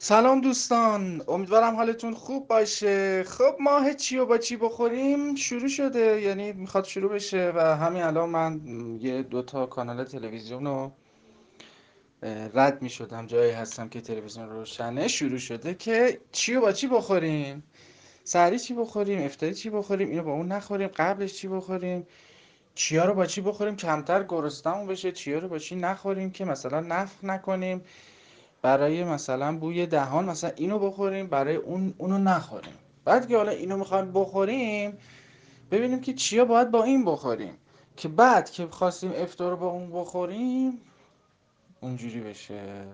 سلام دوستان امیدوارم حالتون خوب باشه. خب ماه چی و با چی بخوریم؟ شروع شده یعنی می‌خواد شروع بشه و همین الان من یه دوتا کانال تلویزیون رو رد می‌شدم جایی هستم که تلویزیون روشنه شروع شده که چی و با چی بخوریم؟ سحری چی بخوریم؟ افتاری چی بخوریم؟ اینو با اون نخوریم قبلش چی بخوریم؟ چیا رو با چی بخوریم؟ کمتر گرسنمون بشه چیا رو با چی نخوریم که مثلا نفخ نکنیم؟ برای مثلا بوی دهان مثلا اینو بخوریم برای اون اونو نخوریم. بعد که حالا اینو می‌خوایم بخوریم ببینیم که چیا باید با این بخوریم. که بعد که خواستیم افطار رو با اون بخوریم اونجوری بشه.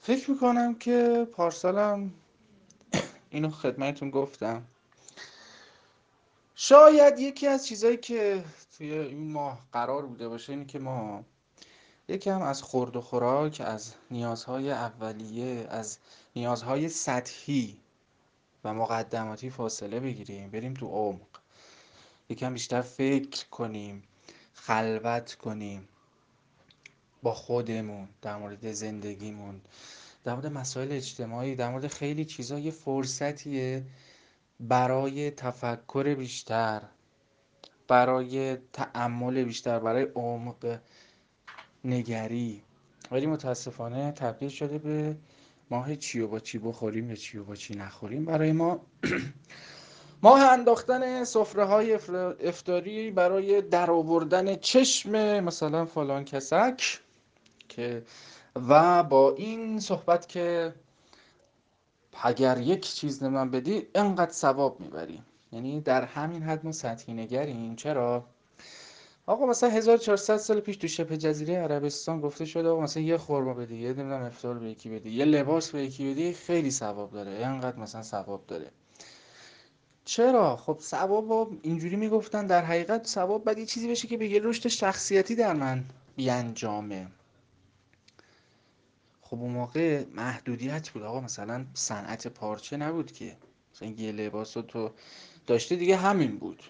فکر می‌کنم که پارسالم اینو خدمتتون گفتم. شاید یکی از چیزایی که توی این ماه قرار بوده باشه اینه که ما یکم از خورد و خوراک از نیازهای اولیه از نیازهای سطحی و مقدماتی فاصله بگیریم بریم تو عمق. یکم بیشتر فکر کنیم خلوت کنیم با خودمون در مورد زندگیمون در مورد مسائل اجتماعی در مورد خیلی چیزا. یه فرصتیه برای تفکر بیشتر برای تعمل بیشتر برای عمق نگری. ولی متاسفانه تبدیل شده به ماه چی و با چی بخوریم یا چی و با چی نخوریم. برای ما ماه انداختن سفره های افتاری برای درآوردن چشم مثلا فلان کسک که و با این صحبت که اگر یک چیز من بدی انقدر ثواب می‌بری. یعنی در همین حد ما سطحی نگریم. چرا؟ آقا مثلا 1400 سال پیش تو شبه جزیره عربستان گفته شده آقا مثلا یه خورما بدی یه نمی‌دونم افطار به یکی بدی یه لباس به یکی بدی خیلی ثواب داره اینقدر مثلا ثواب داره. چرا؟ خب ثواب اینجوری می‌گفتن در حقیقت ثواب باید یه چیزی بشه که به یه رشد شخصیتی در من بیانجامه. خب اون موقع محدودیت بود آقا مثلا صنعت پارچه نبود که. مثلا یه لباس تو داشته دیگه همین بود.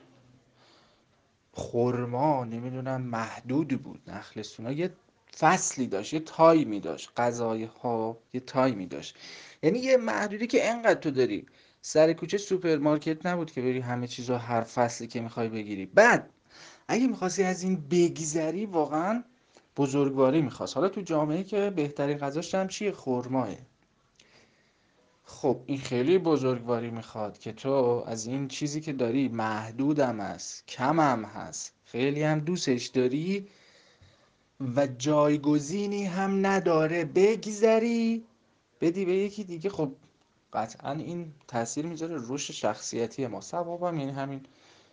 خرما نمی‌دونم محدود بود. نخلستونا یه فصلی داشت یه time ی داشت. غذاها یه time ی داشت. یعنی یه محدودی که انقدر تو داری. سر کوچه سوپرمارکت نبود که بری همه چیز رو هر فصلی که می‌خوای بگیری. بعد اگه می‌خواستی از این بگذری واقعا بزرگواری می‌خواست. حالا تو جامعه که بهترین غذاش هم چیه؟ خرماه. خب این خیلی بزرگواری می‌خواد که تو از این چیزی که داری محدودم است کمم هست خیلی هم دوستش داری و جایگزینی هم نداره. بگذری بدی به یکی دیگه. خب قطعا این تاثیر می‌ذاره رشد شخصیتی ما. ثوابم یعنی همین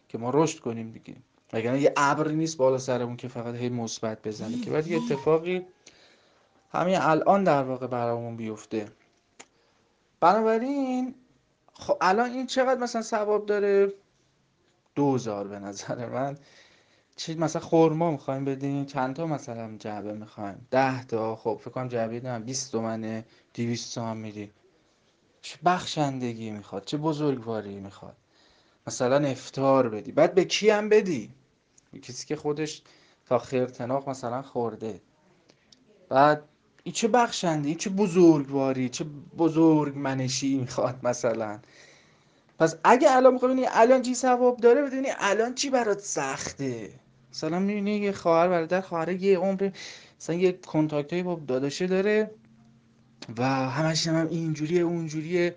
که ما رشد کنیم دیگه. اگر یه ابری نیست بالا سرمون که فقط هی مثبت بزنه که بعد یه اتفاقی همین الان در واقع برامون بیفته. بنابراین خب الان این چقدر مثلا ثواب داره؟ دوزار به نظر من. چی مثلا خورما می‌خوایم بدین چند تا مثلا جعبه می‌خوایم؟ ده تا. خب فکر کنم جعبه دارم. 20 تومنه. 200 تومن میدی چه بخشندگی می‌خواد؟ چه بزرگواری می‌خواد؟ مثلا افتار بدی. بعد به کی هم بدی؟ کسی که خودش تا خیرتناق مثلا خورده. بعد این چه بخشنده؟ این چه بزرگواری؟ چه بزرگ منشی می‌خواد مثلا؟ پس اگه الان می‌خوای الان چی ثواب داره بدونی الان چی برات سخته؟ مثلا می‌بینی یه خواهر برادر خواهر یه عمر مثلا یه کنتاکت با داداشه داره و همش هم اینجوریه اونجوریه.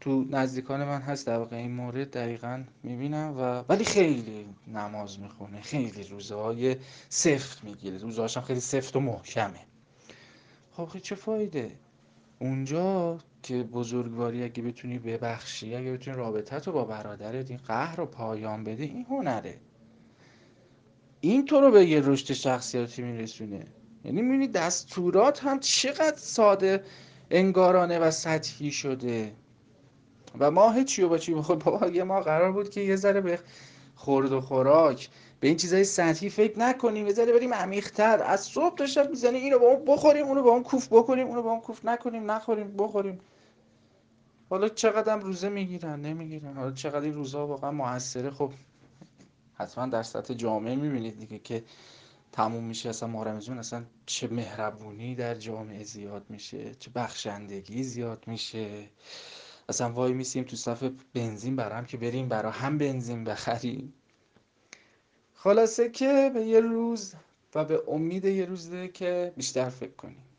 تو نزدیکان من هست در واقع این مورد دقیقا می‌بینم و ولی خیلی نماز می‌خونه خیلی روزه های سفت می‌گیره. روزه هم خیلی سفت و محکمه. خب چه فایده؟ اونجا که بزرگواری اگه بتونی ببخشی اگه بتونی رابطه تو با برادرت این قهر رو پایان بده این هنره. این تو رو به یه رشد شخصیتی میرسونه. یعنی می‌بینی دستورات هم چقدر ساده انگارانه و سطحی شده. و ماه چی و با چی بخور بابا یه ما قرار بود که یه ذره به خورد و خوراک به این چیزای سطحی فکر نکنیم بذاره بریم عمیق‌تر. از صبح تا شب می‌زنه اینو با اون بخوریم اونو با اون کوف بکنیم اونو با اون کوف نکنیم نخوریم بخوریم. حالا چقدر هم روزه می‌گیرن نمی‌گیرن. حالا چقدر این روزها واقعا موثره. خب حتما در سطح جامعه می‌بینید دیگه که تموم میشه. اصلا محرم جون اصلا چه مهربونی در جامعه زیاد میشه چه بخشندگی زیاد میشه. اصلا وای میسیم تو صف بنزین برام که بریم برا هم بنزین بخریم. خلاصه که به یه روز و به امید یه روزه که بیشتر فکر کنیم.